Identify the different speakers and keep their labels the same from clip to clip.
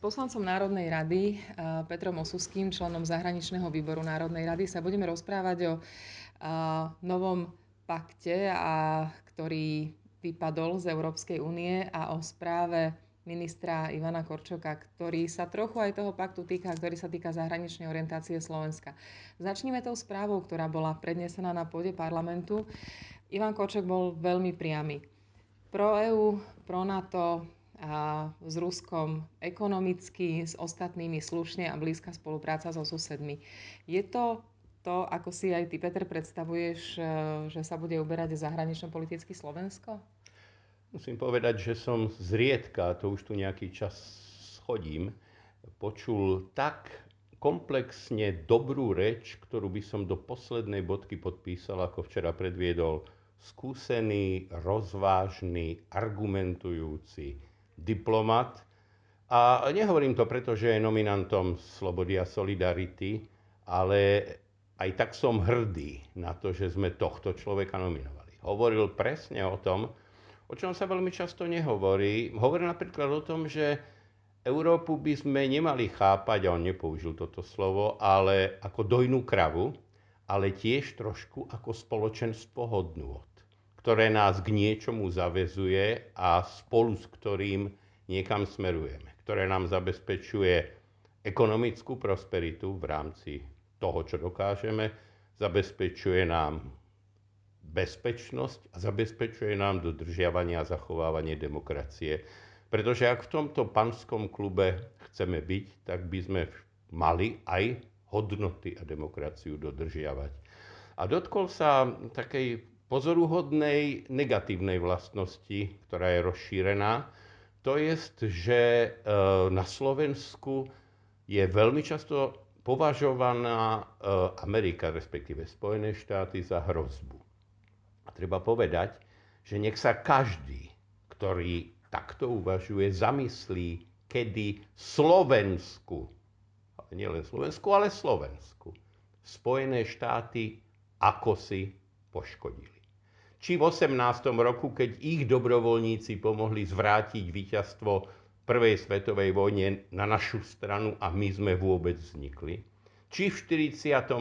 Speaker 1: poslancom Národnej rady Petrom Osuským, členom zahraničného výboru Národnej rady, sa budeme rozprávať o novom pakte, a, ktorý vypadol z Európskej únie a o správe ministra Ivana Korčoka, ktorý sa trochu aj toho paktu týka, ktorý sa týka zahraničnej orientácie Slovenska. Začneme tou správou, ktorá bola prednesená na pôde parlamentu. Ivan Korčok bol veľmi priamy. Pro EU, pro NATO, s Ruskom ekonomicky, s ostatnými slušne a blízka spolupráca so susedmi. Je to to, ako si aj ty, Peter, predstavuješ, že sa bude uberať zahranično-politicky Slovensko?
Speaker 2: Musím povedať, že som zriedka, to už tu nejaký čas schodím, počul tak komplexne dobrú reč, ktorú by som do poslednej bodky podpísal, ako včera predviedol skúsený, rozvážny, argumentujúci diplomat. A nehovorím to preto, že je nominantom Slobody a Solidarity, ale aj tak som hrdý na to, že sme tohto človeka nominovali. Hovoril presne o tom, o čom sa veľmi často nehovorí. Hovorí napríklad o tom, že Európu by sme nemali chápať, a on nepoužil toto slovo, ale ako dojnú kravu, ale tiež trošku ako spoločenstvo hodnôt, ktoré nás k niečomu zavezuje a spolu s ktorým niekam smerujeme, ktoré nám zabezpečuje ekonomickú prosperitu v rámci toho, čo dokážeme, zabezpečuje nám bezpečnosť a zabezpečuje nám dodržiavanie a zachovávanie demokracie. Pretože ak v tomto panskom klube chceme byť, tak by sme mali aj hodnoty a demokraciu dodržiavať. A dotkol sa takej pozoruhodnej negatívnej vlastnosti, ktorá je rozšírená. To je, že e, na Slovensku je veľmi často považovaná e, Amerika, respektíve Spojené štáty, za hrozbu. A treba povedať, že nech sa každý, ktorý takto uvažuje, zamyslí, kedy Slovensku, nielen Slovensku, ale Slovensku, Spojené štáty ako si poškodili. Či v 18. roku, keď ich dobrovoľníci pomohli zvrátiť víťazstvo prvej svetovej vojne na našu stranu a my sme vôbec vznikli, či v 45.,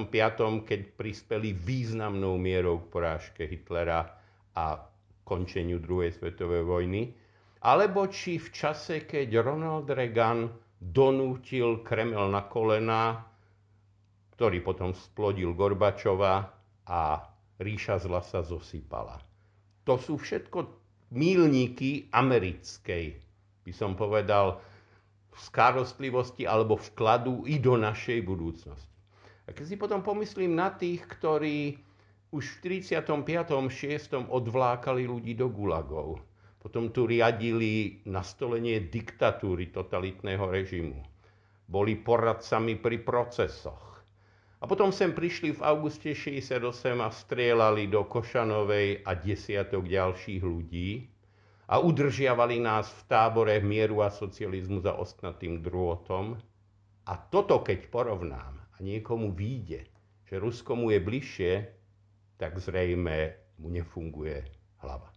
Speaker 2: keď prispeli významnou mierou k porážke Hitlera a končeniu druhej svetovej vojny, alebo či v čase, keď Ronald Reagan donútil Kreml na kolena, ktorý potom splodil Gorbačova a ríša zla sa zosypala. To sú všetko mílniky americkej, by som povedal, starostlivosti alebo vkladu i do našej budúcnosti. A keď si potom pomyslím na tých, ktorí už v 35. 6. odvlákali ľudí do gulagov, potom tu riadili nastolenie diktatúry totalitného režimu, boli poradcami pri procesoch. A potom sem prišli v auguste 68 a strieľali do Košanovej a desiatok ďalších ľudí, a udržiavali nás v tábore mieru a socializmu za ostnatým drôtom. A toto, keď porovnám a niekomu výjde, že Rusko mu je bližšie, tak zrejme mu nefunguje hlava.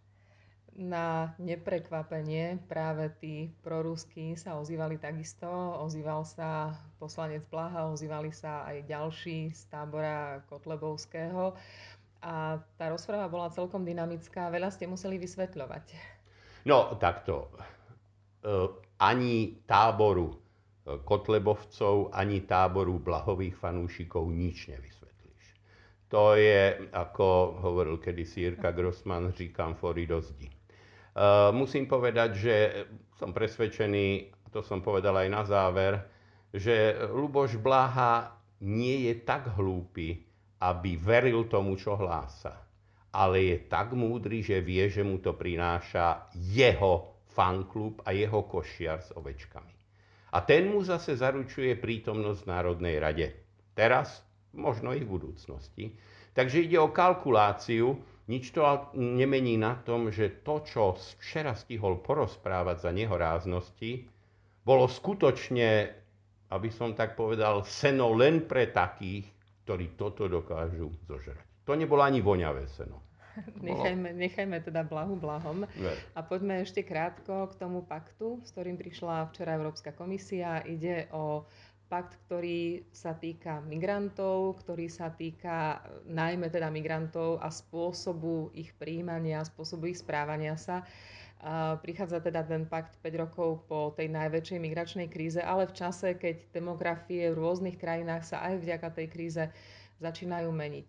Speaker 1: Na neprekvapenie práve tí proruskí sa ozývali takisto. Ozýval sa poslanec Blaha, ozývali sa aj ďalší z tábora Kotlebovského. A tá rozpráva bola celkom dynamická, veľa ste museli vysvetľovať.
Speaker 2: No, takto. E, ani táboru e, Kotlebovcov, ani táboru Blahových fanúšikov nič nevysvetlíš. To je, ako hovoril kedysi Jirka Grossman, říkam fory do zdi. E, musím povedať, že som presvedčený, to som povedal aj na záver, že Luboš Blaha nie je tak hlúpy, aby veril tomu, čo hlása ale je tak múdry, že vie, že mu to prináša jeho fanklub a jeho košiar s ovečkami. A ten mu zase zaručuje prítomnosť v Národnej rade. Teraz, možno i v budúcnosti. Takže ide o kalkuláciu, nič to nemení na tom, že to, čo včera stihol porozprávať za nehoráznosti, bolo skutočne, aby som tak povedal, seno len pre takých, ktorí toto dokážu zožrať. To nebolo ani voňavé seno.
Speaker 1: Nechajme, nechajme teda blahu blahom. Ver. A poďme ešte krátko k tomu paktu, s ktorým prišla včera Európska komisia. Ide o pakt, ktorý sa týka migrantov, ktorý sa týka najmä teda migrantov a spôsobu ich príjmania, spôsobu ich správania sa. Prichádza teda ten pakt 5 rokov po tej najväčšej migračnej kríze, ale v čase, keď demografie v rôznych krajinách sa aj vďaka tej kríze začínajú meniť.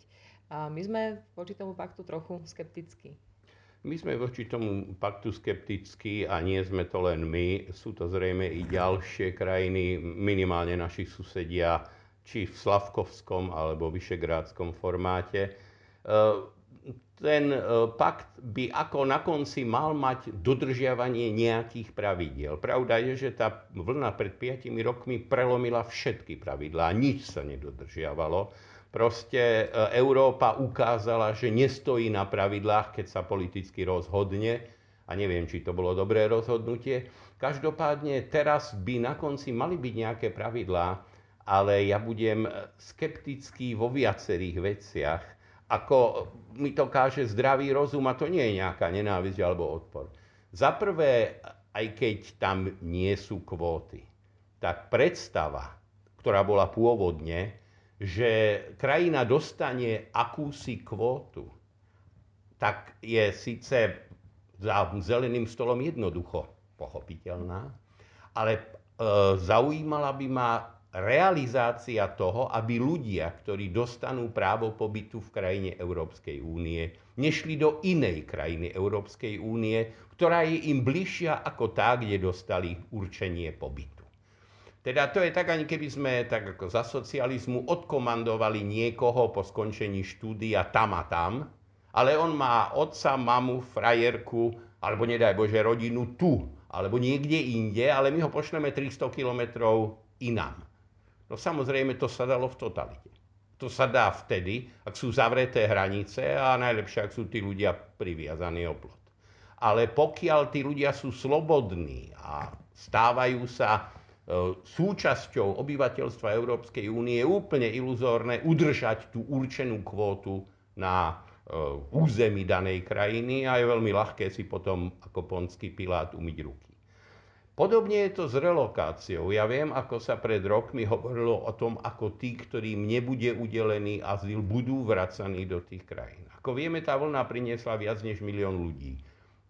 Speaker 1: My sme voči tomu paktu trochu skeptickí.
Speaker 2: My sme voči tomu paktu skeptickí a nie sme to len my. Sú to zrejme i ďalšie krajiny, minimálne našich susedia, či v Slavkovskom alebo Vyšegrádskom formáte. E, ten e, pakt by ako na konci mal mať dodržiavanie nejakých pravidiel. Pravda je, že tá vlna pred 5 rokmi prelomila všetky pravidlá, nič sa nedodržiavalo Proste e, Európa ukázala, že nestojí na pravidlách, keď sa politicky rozhodne. A neviem, či to bolo dobré rozhodnutie. Každopádne teraz by na konci mali byť nejaké pravidlá, ale ja budem skeptický vo viacerých veciach. Ako mi to káže zdravý rozum a to nie je nejaká nenávisť alebo odpor. Za prvé, aj keď tam nie sú kvóty, tak predstava, ktorá bola pôvodne, že krajina dostane akúsi kvótu, tak je síce za zeleným stolom jednoducho pochopiteľná, ale e, zaujímala by ma realizácia toho, aby ľudia, ktorí dostanú právo pobytu v krajine Európskej únie, nešli do inej krajiny Európskej únie, ktorá je im bližšia ako tá, kde dostali určenie pobytu. Teda to je tak, ani keby sme tak ako za socializmu odkomandovali niekoho po skončení štúdia tam a tam, ale on má otca, mamu, frajerku, alebo nedaj Bože rodinu tu, alebo niekde inde, ale my ho pošleme 300 kilometrov inám. No samozrejme, to sa dalo v totalite. To sa dá vtedy, ak sú zavreté hranice a najlepšie, ak sú tí ľudia priviazaní o plot. Ale pokiaľ tí ľudia sú slobodní a stávajú sa súčasťou obyvateľstva Európskej únie je úplne iluzórne udržať tú určenú kvótu na e, území danej krajiny a je veľmi ľahké si potom ako ponský pilát umyť ruky. Podobne je to s relokáciou. Ja viem, ako sa pred rokmi hovorilo o tom, ako tí, ktorým nebude udelený azyl, budú vracaní do tých krajín. Ako vieme, tá vlna priniesla viac než milión ľudí.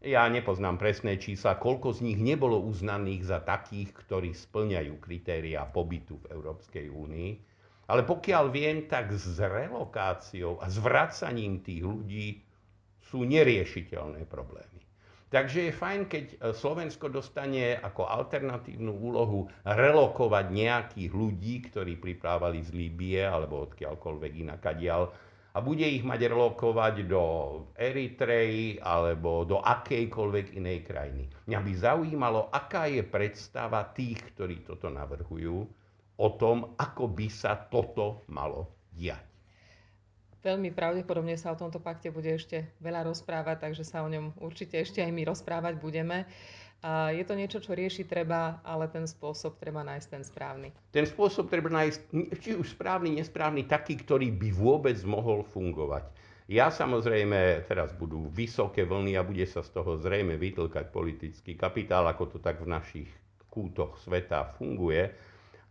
Speaker 2: Ja nepoznám presné čísla, koľko z nich nebolo uznaných za takých, ktorí splňajú kritéria pobytu v Európskej únii. Ale pokiaľ viem, tak s relokáciou a s vracaním tých ľudí sú neriešiteľné problémy. Takže je fajn, keď Slovensko dostane ako alternatívnu úlohu relokovať nejakých ľudí, ktorí priprávali z Líbie alebo odkiaľkoľvek inakadiaľ a bude ich mať relokovať do Eritreji alebo do akejkoľvek inej krajiny. Mňa by zaujímalo, aká je predstava tých, ktorí toto navrhujú, o tom, ako by sa toto malo diať.
Speaker 1: Veľmi pravdepodobne sa o tomto pakte bude ešte veľa rozprávať, takže sa o ňom určite ešte aj my rozprávať budeme. Je to niečo, čo rieši treba, ale ten spôsob treba nájsť ten správny.
Speaker 2: Ten spôsob treba nájsť, či už správny, nesprávny, taký, ktorý by vôbec mohol fungovať. Ja samozrejme, teraz budú vysoké vlny a bude sa z toho zrejme vytlkať politický kapitál, ako to tak v našich kútoch sveta funguje,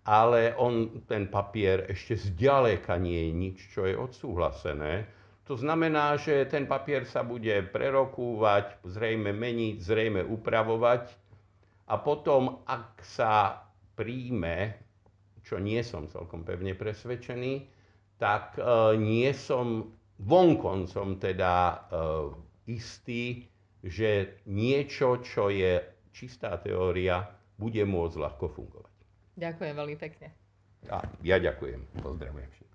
Speaker 2: ale on, ten papier ešte zďaleka nie je nič, čo je odsúhlasené to znamená, že ten papier sa bude prerokúvať, zrejme meniť, zrejme upravovať a potom, ak sa príjme, čo nie som celkom pevne presvedčený, tak e, nie som vonkoncom teda e, istý, že niečo, čo je čistá teória, bude môcť ľahko fungovať.
Speaker 1: Ďakujem veľmi pekne.
Speaker 2: A ja ďakujem. Pozdravujem všetkých.